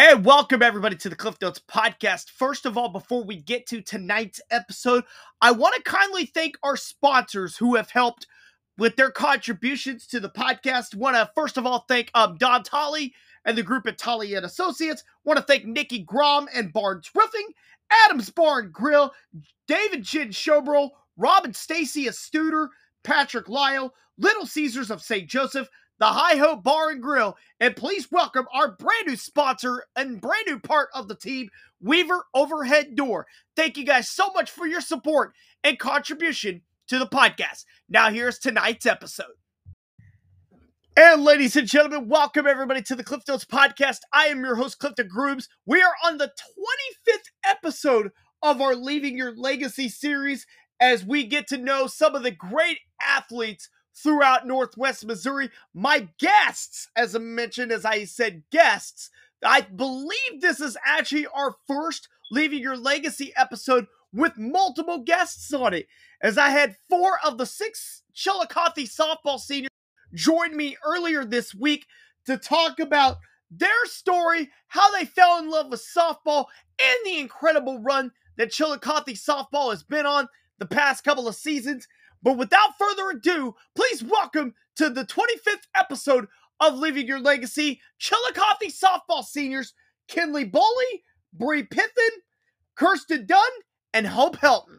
And welcome everybody to the Cliff Notes podcast. First of all, before we get to tonight's episode, I want to kindly thank our sponsors who have helped with their contributions to the podcast. Want to first of all thank um, Don Tolley and the group at Tolley and Associates. Want to thank Nikki Grom and Barnes Roofing, Adams Barn Grill, David Chin Showbro, Robin Stacy Astuder, Patrick Lyle, Little Caesars of St. Joseph, the High Hope Bar and Grill, and please welcome our brand new sponsor and brand new part of the team, Weaver Overhead Door. Thank you guys so much for your support and contribution to the podcast. Now, here's tonight's episode. And ladies and gentlemen, welcome everybody to the Cliff Notes podcast. I am your host, Clifton Grooms. We are on the 25th episode of our Leaving Your Legacy series as we get to know some of the great athletes throughout Northwest Missouri. My guests, as I mentioned, as I said, guests, I believe this is actually our first Leaving Your Legacy episode with multiple guests on it, as I had four of the six Chillicothe softball seniors join me earlier this week to talk about their story, how they fell in love with softball, and the incredible run that Chillicothe softball has been on the past couple of seasons. But without further ado, please welcome to the 25th episode of Leaving Your Legacy, Chillicothe softball seniors Kinley Boley, Bree Piffin, Kirsten Dunn, and Hope Helton.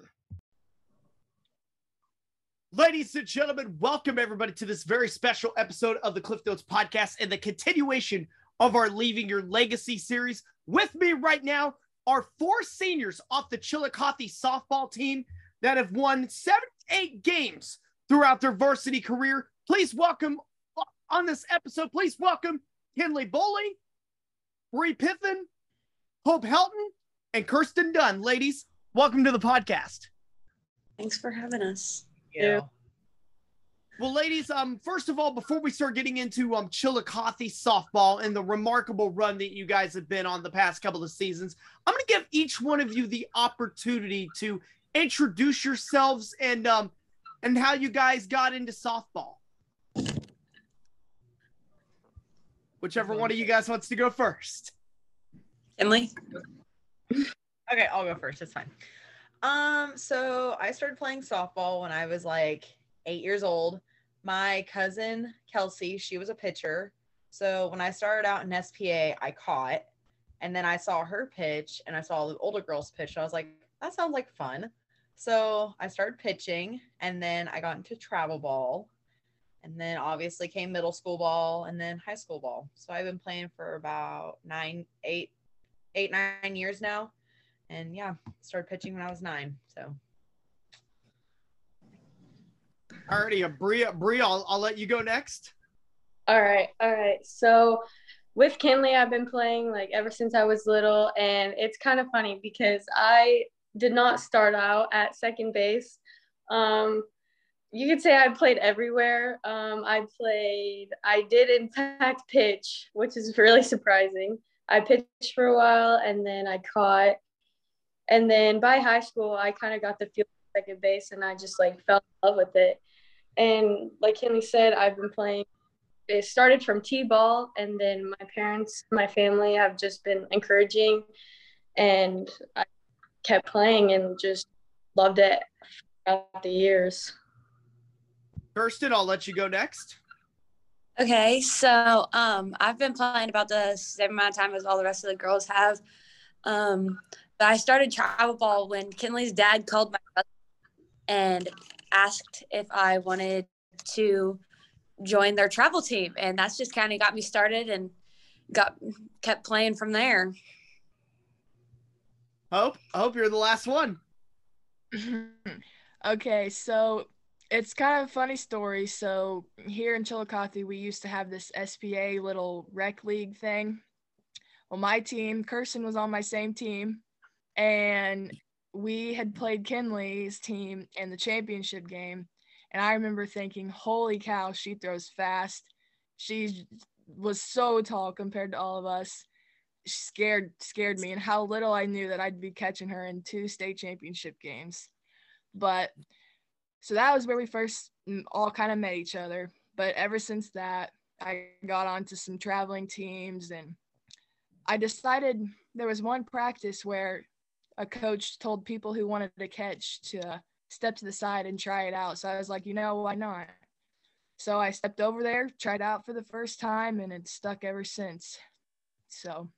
Ladies and gentlemen, welcome everybody to this very special episode of the Cliff Notes podcast and the continuation of our Leaving Your Legacy series. With me right now are four seniors off the Chillicothe softball team that have won 78 games throughout their varsity career. Please welcome on this episode, please welcome Kinley Boley, Bree Piffin, Hope Helton, and Kirsten Dunn. Ladies, welcome to the podcast. Thanks for having us. Yeah. Well, ladies, um, first of all, before we start getting into um Chillicothe softball and the remarkable run that you guys have been on the past couple of seasons, I'm gonna give each one of you the opportunity to introduce yourselves and um and how you guys got into softball. Whichever one of you guys wants to go first. Emily? Okay, I'll go first. It's fine. Um, so I started playing softball when I was like eight years old. My cousin Kelsey, she was a pitcher. So when I started out in SPA, I caught, and then I saw her pitch, and I saw the older girls pitch. And I was like, that sounds like fun. So I started pitching, and then I got into travel ball, and then obviously came middle school ball, and then high school ball. So I've been playing for about nine, eight, eight, nine years now and yeah, started pitching when I was nine. So. Alrighty, Bria, Bree, I'll, I'll let you go next. All right, all right. So with Kinley, I've been playing like ever since I was little, and it's kind of funny because I did not start out at second base. Um, you could say I played everywhere. Um, I played, I did in fact pitch, which is really surprising. I pitched for a while and then I caught and then by high school, I kind of got the feel of second base and I just like fell in love with it. And like Henry said, I've been playing. It started from T-ball, and then my parents, my family have just been encouraging, and I kept playing and just loved it throughout the years. Kirsten, I'll let you go next. Okay, so um, I've been playing about the same amount of time as all the rest of the girls have. Um, but I started travel ball when Kinley's dad called my brother and asked if I wanted to join their travel team, and that's just kind of got me started and got kept playing from there. Hope, I hope you're the last one. okay, so it's kind of a funny story. So here in Chillicothe, we used to have this SPA little rec league thing. Well, my team, Kirsten was on my same team, and we had played Kinley's team in the championship game. And I remember thinking, holy cow, she throws fast. She was so tall compared to all of us. Scared scared me and how little I knew that I'd be catching her in two state championship games. But so that was where we first mm, all kind of met each other. But ever since that, I got onto some traveling teams and I decided there was one practice where a coach told people who wanted to catch to uh, step to the side and try it out. So I was like, you know, why not? So I stepped over there, tried out for the first time, and it's stuck ever since. So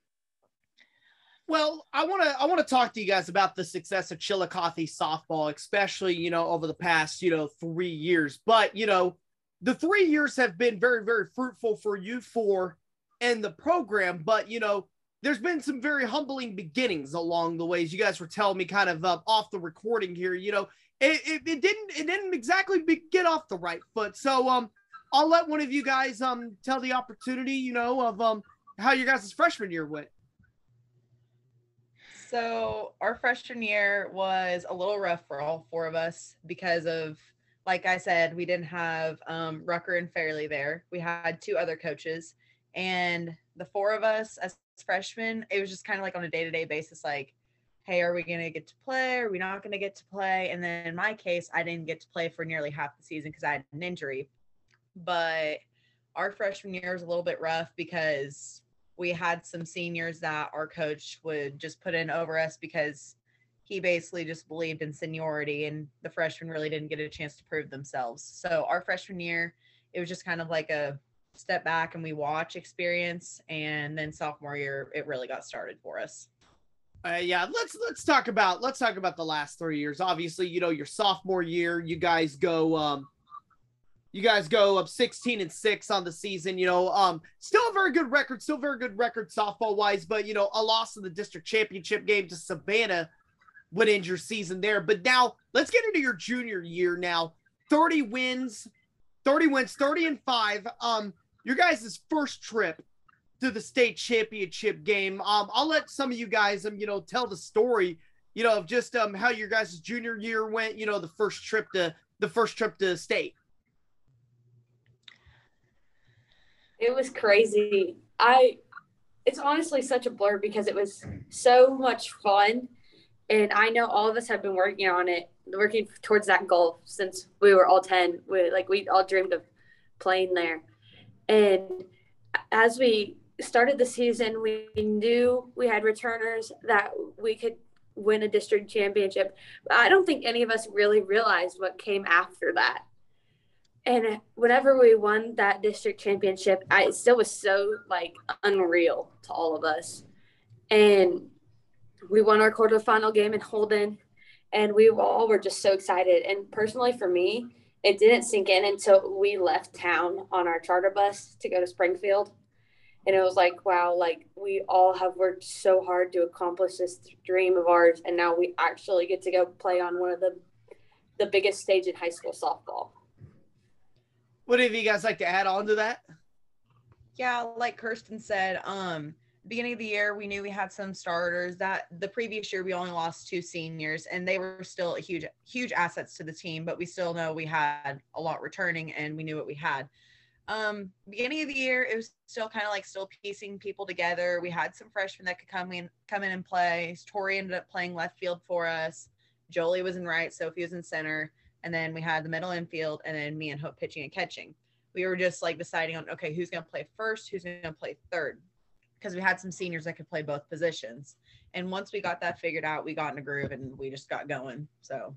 well, I want to I want to talk to you guys about the success of Chillicothe softball, especially you know over the past you know three years. But you know, the three years have been very very fruitful for you four and the program. But you know, there's been some very humbling beginnings along the ways. You guys were telling me kind of uh, off the recording here. You know, it, it, it, didn't it didn't exactly be, get off the right foot. So um, I'll let one of you guys um tell the opportunity. You know of um how your guys' freshman year went. So our freshman year was a little rough for all four of us because of, like I said, we didn't have um, Rucker and Fairley there. We had two other coaches, and the four of us as freshmen, it was just kind of like on a day to day basis, like, hey, are we to get to play? Are we not to get to play? And then in my case, I didn't get to play for nearly half the season because I had an injury. But our freshman year was a little bit rough because we had some seniors that our coach would just put in over us because he basically just believed in seniority and the freshmen really didn't get a chance to prove themselves. So our freshman year, it was just kind of like a step back and we watch experience and then sophomore year it really got started for us. Uh, yeah, let's let's talk about let's talk about the last three years. Obviously, you know your sophomore year, you guys go um, you guys go up 16 and 6 on the season you know um still a very good record still very good record softball wise but you know a loss in the district championship game to savannah would end your season there. But now let's get into your junior year now. 30 wins 30 wins 30 and 5 um your guys' first trip to the state championship game. Um i'll let some of you guys um you know tell the story you know of just um how your guys' junior year went you know the first trip to the first trip to state It was crazy. I it's honestly such a blur because it was so much fun. And I know all of us have been working on it, working towards that goal since we were all 10. We like we all dreamed of playing there. And as we started the season, we knew we had returners that we could win a district championship. I don't think any of us really realized what came after that and whenever we won that district championship, I it still was so like unreal to all of us. And we won our quarterfinal game in Holden, and we all were just so excited. And personally, for me, it didn't sink in until we left town on our charter bus to go to Springfield. And it was like, wow, like we all have worked so hard to accomplish this dream of ours, and now we actually get to go play on one of the the biggest stage in high school softball. What have you guys like to add on to that? Yeah, like Kirsten said, um, beginning of the year we knew we had some starters that the previous year we only lost two seniors and they were still huge huge assets to the team but we still know we had a lot returning and we knew what we had. Um beginning of the year it was still kind of like still piecing people together. We had some freshmen that could come in come in and play. Tori ended up playing left field for us. Jolie was in right sophie was in center and then we had the middle infield, and then me and Hope pitching and catching. We were just like deciding on okay, who's going to play first, who's going to play third, because we had some seniors that could play both positions. And once we got that figured out, we got in a groove and we just got going. So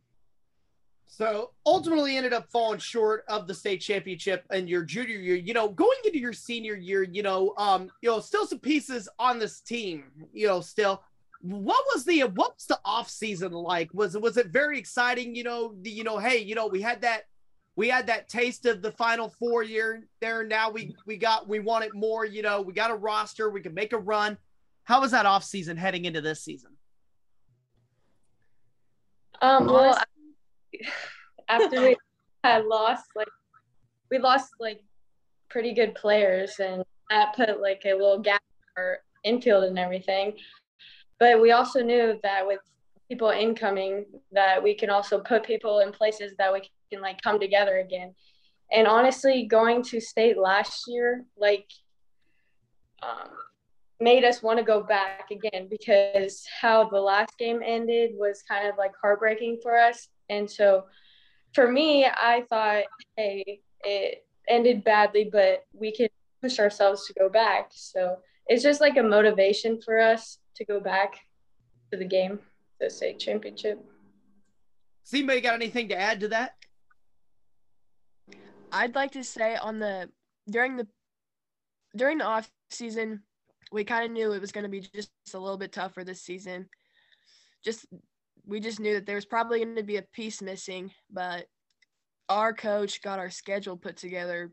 so ultimately ended up falling short of the state championship in your junior year. You know, going into your senior year, you know, um, you know, still some pieces on this team, you know, still what was the what's the off season like? Was it was it very exciting? You know, the, you know, hey, you know, we had that we had that taste of the final four year there. Now we we got we want it more. You know, we got a roster. We can make a run. How was that off season heading into this season? Um. Well, after we had lost, like we lost like pretty good players, and that put like a little gap in our infield and everything. But we also knew that with people incoming, that we can also put people in places that we can like come together again. And honestly, going to state last year, like, um, made us want to go back again because how the last game ended was kind of like heartbreaking for us. And so for me, I thought, hey, it ended badly, but we can push ourselves to go back. So it's just like a motivation for us to go back to the game, the state championship. Has anybody got anything to add to that? I'd like to say on the during the during the off season, we kind of knew it was going to be just a little bit tougher this season. Just we just knew that there was probably going to be a piece missing, but our coach got our schedule put together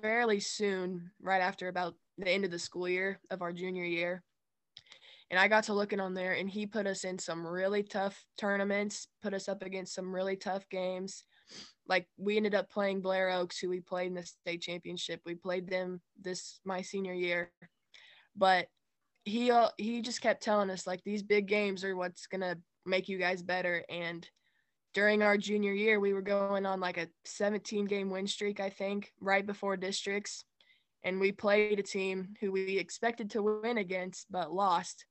fairly soon, right after about the end of the school year of our junior year. And I got to looking on there, and he put us in some really tough tournaments, put us up against some really tough games. Like we ended up playing Blair Oaks, who we played in the state championship. We played them this my senior year, but he he just kept telling us like these big games are what's gonna make you guys better. And during our junior year, we were going on like a 17 game win streak, I think, right before districts. And we played a team who we expected to win against, but lost.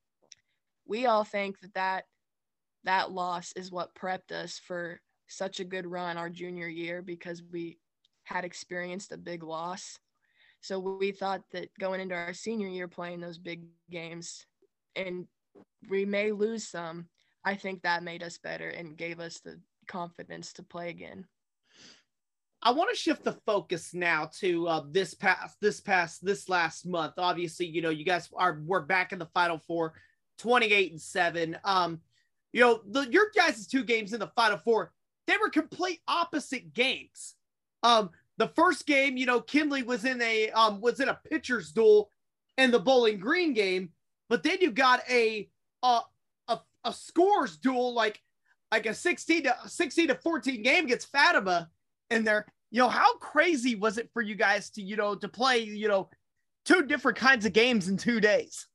We all think that that, that loss is what prepped us for such a good run our junior year because we had experienced a big loss. So we thought that going into our senior year playing those big games, and we may lose some, I think that made us better and gave us the confidence to play again. I want to shift the focus now to uh, this past, this past, this last month. Obviously, you know, you guys are we're back in the Final Four, 28 and seven. Um, you know, the your guys' two games in the Final Four, they were complete opposite games. Um, the first game, you know, Kinley was in a um was in a pitcher's duel in the Bowling Green game, but then you got a uh, a scores duel like like a 16 to 16 to 14 game gets Fatima in there. You know, how crazy was it for you guys to, you know, to play, you know, two different kinds of games in two days?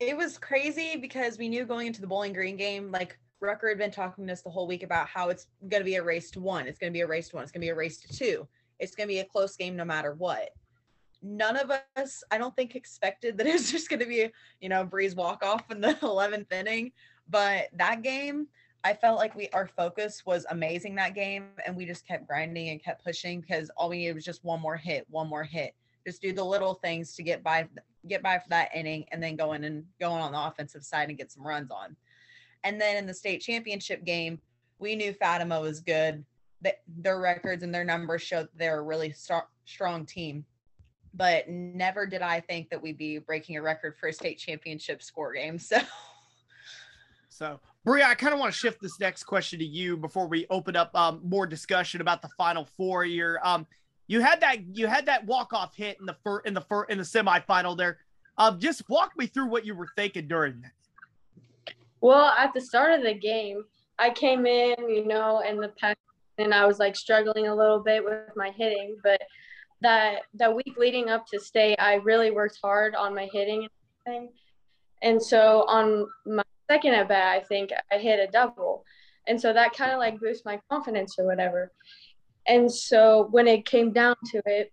It was crazy because we knew going into the Bowling Green game, like Rucker had been talking to us the whole week about how it's going to be a race to one. It's going to be a race to one. It's going to be a race to two. It's going to be a close game no matter what none of us, I don't think, expected that it was just going to be, you know, a Bree's walk off in the 11th inning. But that game, I felt like we our focus was amazing that game, and we just kept grinding and kept pushing because all we needed was just one more hit, one more hit. Just do the little things to get by, get by for that inning, and then go in and go on the offensive side and get some runs on. And then in the state championship game, we knew Fatima was good. That their records and their numbers showed they're a really st- strong team but never did I think that we'd be breaking a record for a state championship score game. So, so Bria, I kind of want to shift this next question to you before we open up um, more discussion about the Final Four year. Um, you had that you had that walk off hit in the fir- in the fir- in the semifinal there. Um, just walk me through what you were thinking during that. Well, at the start of the game, I came in, you know, and the pack, and I was like struggling a little bit with my hitting, but that that week leading up to state, I really worked hard on my hitting and. And so on my second at bat, I think I hit a double. And so that kind of like boosts my confidence or whatever. And so when it came down to it,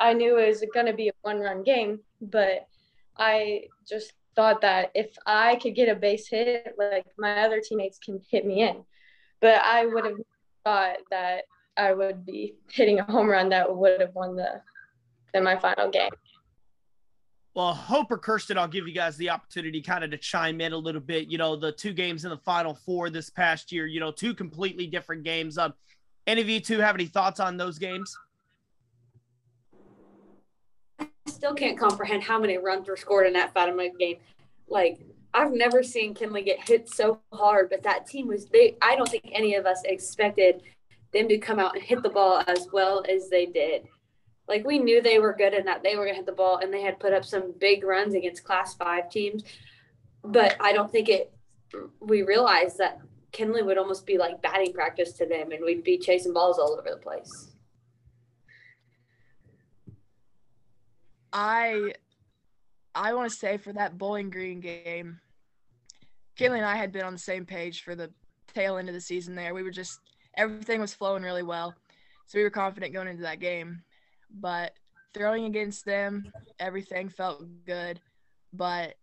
I knew it was going to be a one run game, but I just thought that if I could get a base hit, like my other teammates can hit me in. But I would have thought that I would be hitting a home run that would have won the semifinal game. Well, Hope or Kirsten, I'll give you guys the opportunity kind of to chime in a little bit. You know, the two games in the Final Four this past year, you know, two completely different games. Um, any of you two have any thoughts on those games? I still can't comprehend how many runs were scored in that Fatima game. Like, I've never seen Kinley get hit so hard, but that team was they I don't think any of us expected them to come out and hit the ball as well as they did. Like we knew they were good and that they were to hit the ball, and they had put up some big runs against Class Five teams. But I don't think it. We realized that Kinley would almost be like batting practice to them, and we'd be chasing balls all over the place. I I want to say for that Bowling Green game, Kinley and I had been on the same page for the tail end of the season. There, we were just everything was flowing really well. So we were confident going into that game. But throwing against them, everything felt good. But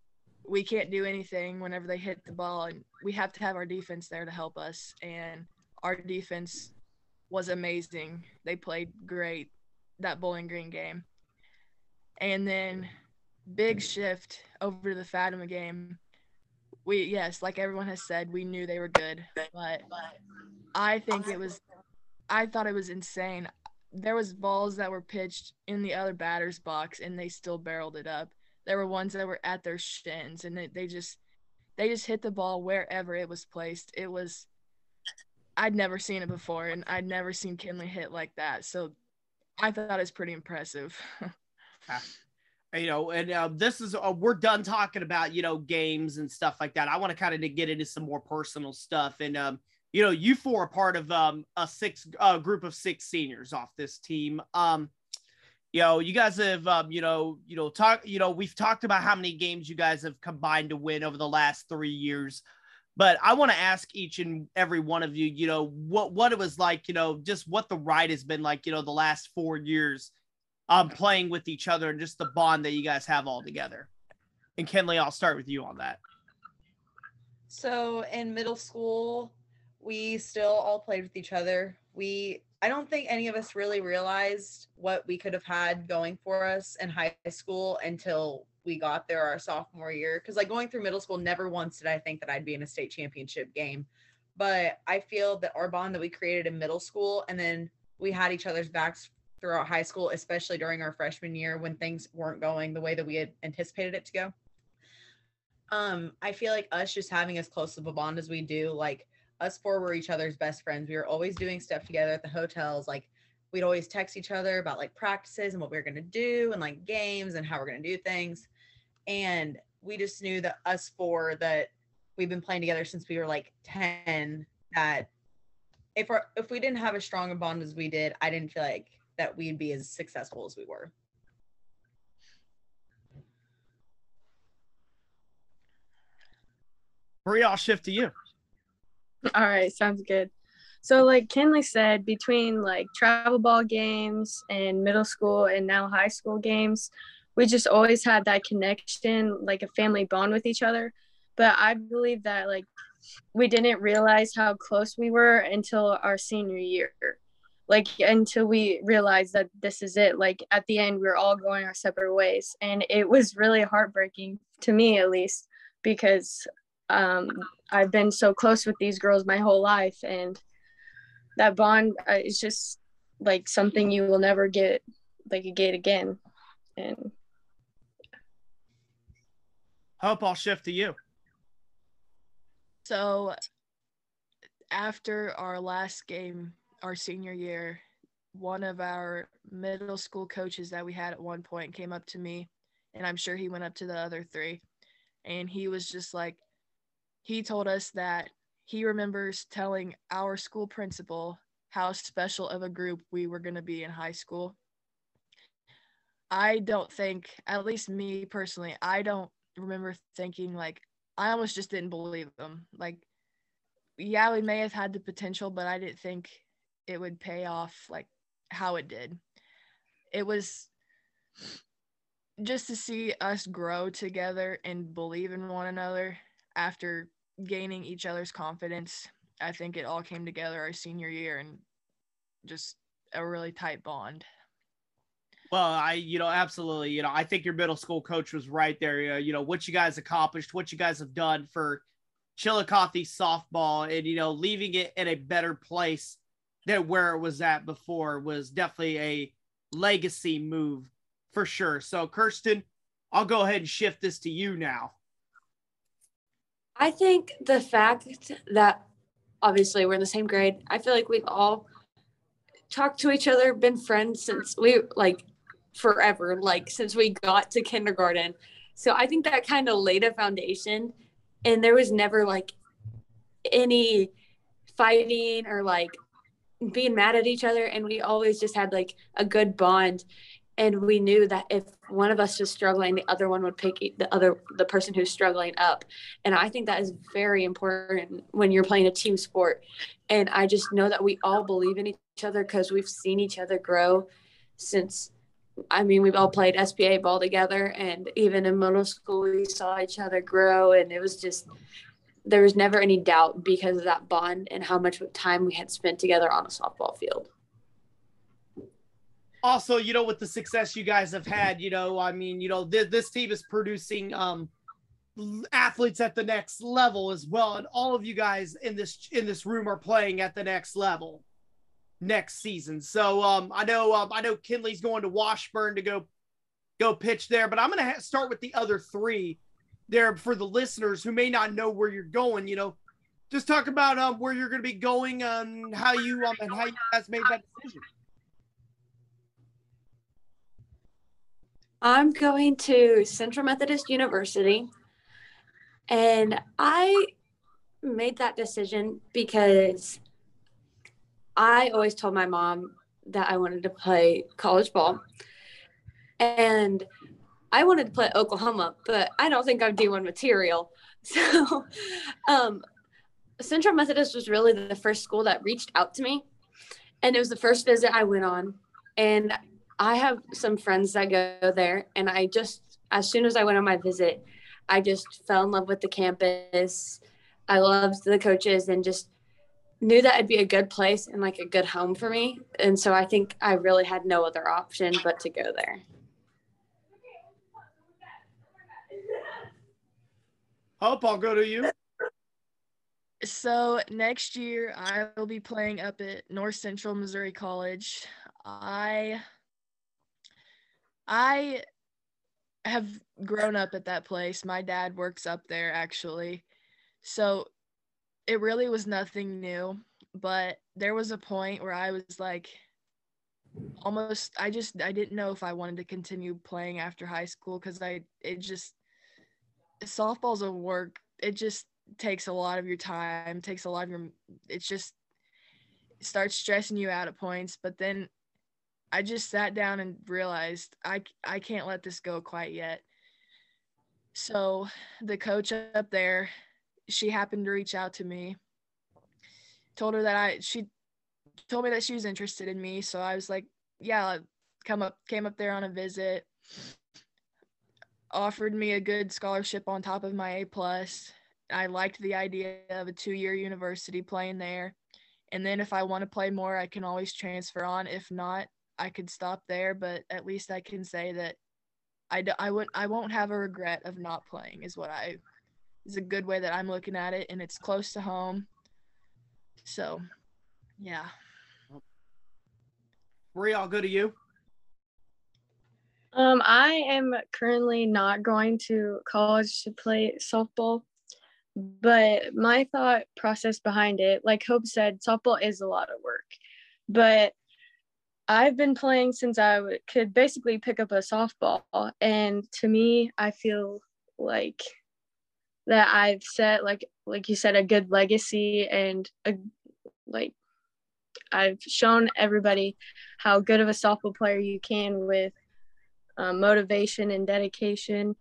we can't do anything whenever they hit the ball. And we have to have our defense there to help us. And our defense was amazing. They played great that Bowling Green game. And then big shift over to the Fatima game. We yes, like everyone has said, we knew they were good, but I think it was I thought it was insane. There was balls that were pitched in the other batter's box and they still barreled it up. There were ones that were at their shins and they, they just they just hit the ball wherever it was placed. It was I'd never seen it before and I'd never seen Kinley hit like that. So I thought it was pretty impressive. you know, and uh, this is uh, we're done talking about you know games and stuff like that. I want to kind of get into some more personal stuff, and um, you know, you four are part of um, a six uh, group of six seniors off this team. Um, you know, you guys have um, you know, you know, talk, you know, we've talked about how many games you guys have combined to win over the last three years. But I want to ask each and every one of you, you know, what what it was like, you know, just what the ride has been like, you know, the last four years um, playing with each other and just the bond that you guys have all together. And Kinley, I'll start with you on that. So in middle school, we still all played with each other. We I don't think any of us really realized what we could have had going for us in high school until we got there our sophomore year. Cause like going through middle school, never once did I think that I'd be in a state championship game. But I feel that our bond that we created in middle school and then we had each other's backs throughout high school, especially during our freshman year when things weren't going the way that we had anticipated it to go. Um, I feel like us just having as close of a bond as we do, like us four were each other's best friends. We were always doing stuff together at the hotels. Like we'd always text each other about like practices and what we were gonna do and like games and how we're gonna do things. And we just knew that us four that we've been playing together since we were like 10 that if our if we didn't have as strong a bond as we did, I didn't feel like that we'd be as successful as we were. Maria, I'll shift to you. All right, sounds good. So, like Kinley said, between like travel ball games and middle school and now high school games, we just always had that connection, like a family bond with each other. But I believe that like we didn't realize how close we were until our senior year like until we realized that this is it like at the end we are all going our separate ways and it was really heartbreaking to me at least because um, i've been so close with these girls my whole life and that bond uh, is just like something you will never get like a get again and hope i'll shift to you. So after our last game our senior year, one of our middle school coaches that we had at one point came up to me, and I'm sure he went up to the other three, and he was just like, he told us that he remembers telling our school principal how special of a group we were going to be in high school. I don't think, at least me personally, I don't remember thinking like, I almost just didn't believe them. Like, yeah, we may have had the potential, but I didn't think it would pay off like how it did. It was just to see us grow together and believe in one another after gaining each other's confidence. I think it all came together our senior year and just a really tight bond. Well, I, you know, absolutely. You know, I think your middle school coach was right there. You know, what you guys accomplished, what you guys have done for Chillicothe softball, and you know, leaving it in a better place that where it was at before was definitely a legacy move for sure. So, Kirsten, I'll go ahead and shift this to you now. I think the fact that obviously we're in the same grade, I feel like we've all talked to each other, been friends since we like forever, like since we got to kindergarten. So I think that kind of laid a foundation and there was never like any fighting or like being mad at each other and we always just had like a good bond and we knew that if one of us was struggling the other one would pick the other the person who's struggling up. And i think that is very important when you're playing a team sport. And i just know that we all believe in each other because we've seen each other grow since i mean we've all played spa ball together. And even in middle school we saw each other grow. And it was just there was never any doubt because of that bond and how much time we had spent together on a softball field. Also, you know, with the success you guys have had, you know, I mean, you know, th- this team is producing um athletes at the next level as well and all of you guys in this in this room are playing at the next level next season. So um i know um, i know kinley's going to washburn to go go pitch there but i'm gonna ha- start with the other three there for the listeners who may not know where you're going you know. Just talk about um where you're gonna be going and how you um and how you guys made that decision I'm going to Central Methodist University. And I made that decision because I always told my mom that I wanted to play college ball. And I wanted to play Oklahoma, but I don't think I'm D1 material. So um, Central Methodist was really the first school that reached out to me. And it was the first visit I went on. And I have some friends that go there. And I just, as soon as I went on my visit, I just fell in love with the campus. I loved the coaches and just knew that it'd be a good place and like a good home for me. And so I think I really had no other option but to go there. hope i'll go to you So next year I will be playing up at North Central Missouri College. I I have grown up at that place. My dad works up there actually. So it really was nothing new, but there was a point where I was like almost I just I didn't know if I wanted to continue playing after high school cuz I it just softball's a work. It just takes a lot of your time, takes a lot of your it's just starts stressing you out at points, but then I just sat down and realized I I can't let this go quite yet. So the coach up there, she happened to reach out to me. Told her that I she told me that she was interested in me, so I was like, yeah, come up came up there on a visit. Offered me a good scholarship on top of my A plus. I liked the idea of a two-year university playing there. And then if I want to play more, I can always transfer on. If not, I could stop there, but at least I can say that I, I, d- I would I won't have a regret of not playing is what I is a good way that I'm looking at it and it's close to home. So, yeah. Maria, i'll go to you Um, I am currently not going to college to play softball, but my thought process behind it, like Hope said, softball is a lot of work, but I've been playing since I w- could basically pick up a softball, and to me, I feel like that I've set like like you said a good legacy and a like I've shown everybody how good of a softball player you can with um, motivation and dedication.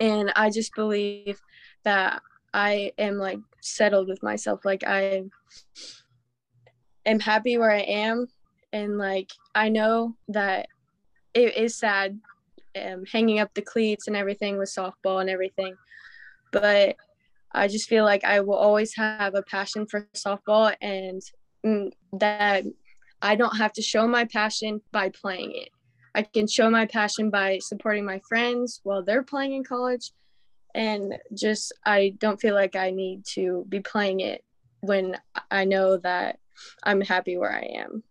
And I just believe that I am like settled with myself. Like I am happy where I am. And like I know that it is sad um, hanging up the cleats and everything with softball and everything. But I just feel like I will always have a passion for softball and mm, that I don't have to show my passion by playing it. I can show my passion by supporting my friends while they're playing in college. And just, I don't feel like I need to be playing it when I know that I'm happy where I am.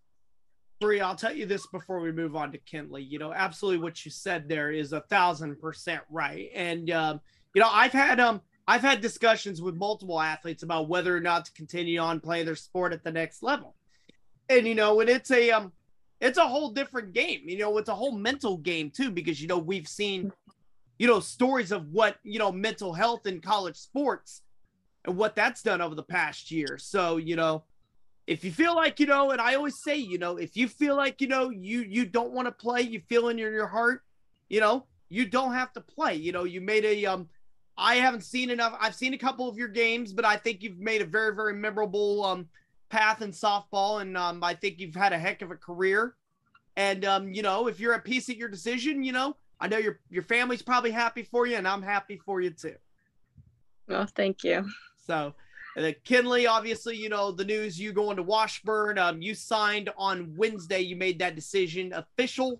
Bree, I'll tell you this before we move on to Kinley. You know, absolutely what you said there is a thousand percent right. And um, you know, I've had um I've had discussions with multiple athletes about whether or not to continue on playing their sport at the next level. And you know, and it's a um it's a whole different game. You know, it's a whole mental game too, because you know, we've seen, you know, stories of what, you know, mental health in college sports and what that's done over the past year. So, you know, if you feel like you know and i always say you know if you feel like you know you you don't want to play you feel in your, your heart you know you don't have to play. You know you made a um i haven't seen enough i've seen a couple of your games but i think you've made a very very memorable um path in softball and um i think you've had a heck of a career. And um you know if you're at peace at your decision you know i know your your family's probably happy for you and i'm happy for you too. Well, thank you. so And then Kinley, obviously, you know the news. You going to Washburn? Um, you signed on Wednesday. You made that decision official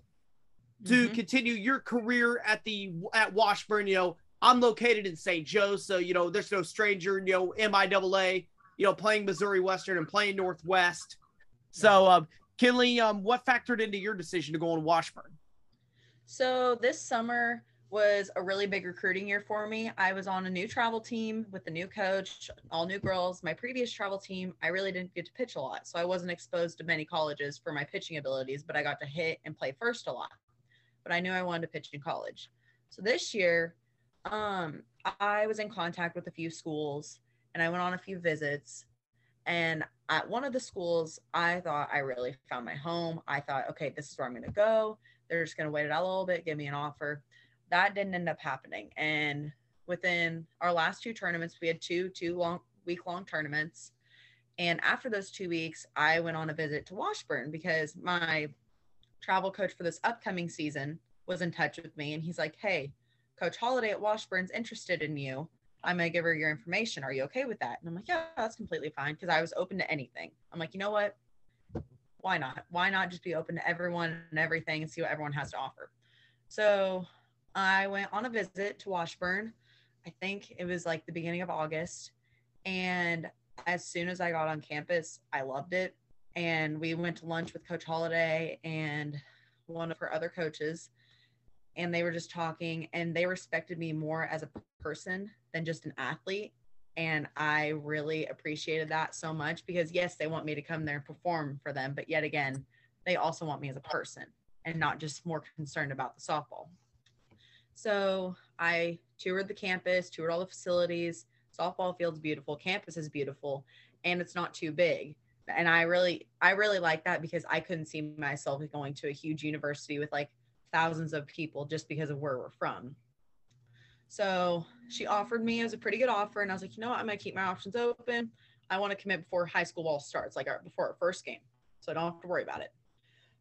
to Mhm. continue your career at the at Washburn. You know, I'm located in St. Joe, so you know there's no stranger. You know, MIAA. You know, playing Missouri Western and playing Northwest. So, um, Kinley, um, what factored into your decision to go on Washburn? So this summer was a really big recruiting year for me. I was on a new travel team with a new coach, all new girls. My previous travel team, I really didn't get to pitch a lot. So I wasn't exposed to many colleges for my pitching abilities, but I got to hit and play first a lot. But I knew I wanted to pitch in college. So this year, um, I was in contact with a few schools and I went on a few visits. And at one of the schools, I thought I really found my home. I thought, okay, this is where I'm going to go. They're just going to wait it out a little bit, give me an offer. That didn't end up happening. And within our last two tournaments, we had two two long week long tournaments. And after those two weeks, I went on a visit to Washburn because my travel coach for this upcoming season was in touch with me. And he's like, hey, Coach Holiday at Washburn's interested in you. I'm going to give her your information. Are you okay with that? And I'm like, yeah, that's completely fine because I was open to anything. I'm like, you know what? Why not? Why not just be open to everyone and everything and see what everyone has to offer? So I went on a visit to Washburn. I think it was like the beginning of August. And as soon as I got on campus, I loved it. And we went to lunch with Coach Holiday and one of her other coaches. And they were just talking, and they respected me more as a person than just an athlete. And I really appreciated that so much because, yes, they want me to come there and perform for them. But yet again, they also want me as a person and not just more concerned about the softball. So I toured the campus, toured all the facilities. Softball field's beautiful, campus is beautiful, and it's not too big. And I really, I really like that because I couldn't see myself going to a huge university with like thousands of people just because of where we're from. So she offered me, it was a pretty good offer. And I was like, you know what? I'm going to keep my options open. I want to commit before high school ball starts, like our, before our first game. So I don't have to worry about it.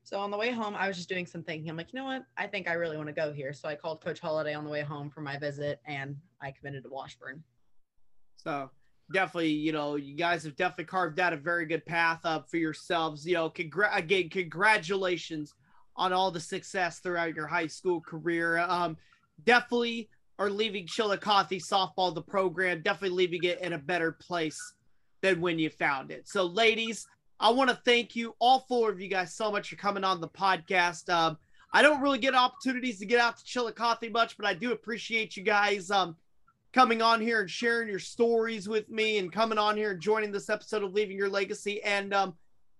So on the way home, I was just doing some thinking. I'm like, you know what? I think I really want to go here. So I called Coach Holiday on the way home for my visit and I committed to Washburn. So definitely, you know, you guys have definitely carved out a very good path up for yourselves. You know, congra- again, congratulations on all the success throughout your high school career. Um, definitely are leaving Chillicothe softball, the program, definitely leaving it in a better place than when you found it. So, ladies, I want to thank you, all four of you guys, so much for coming on the podcast. Um, I don't really get opportunities to get out to Chillicothe much, but I do appreciate you guys um, coming on here and sharing your stories with me and coming on here and joining this episode of Leaving Your Legacy. And um,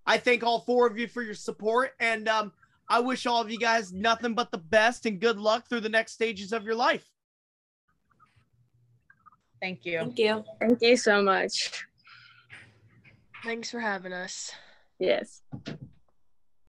I thank all four of you for your support. And um, I wish all of you guys nothing but the best and good luck through the next stages of your life. Thank you. Thank you. Thank you so much. Thanks for having us. Yes.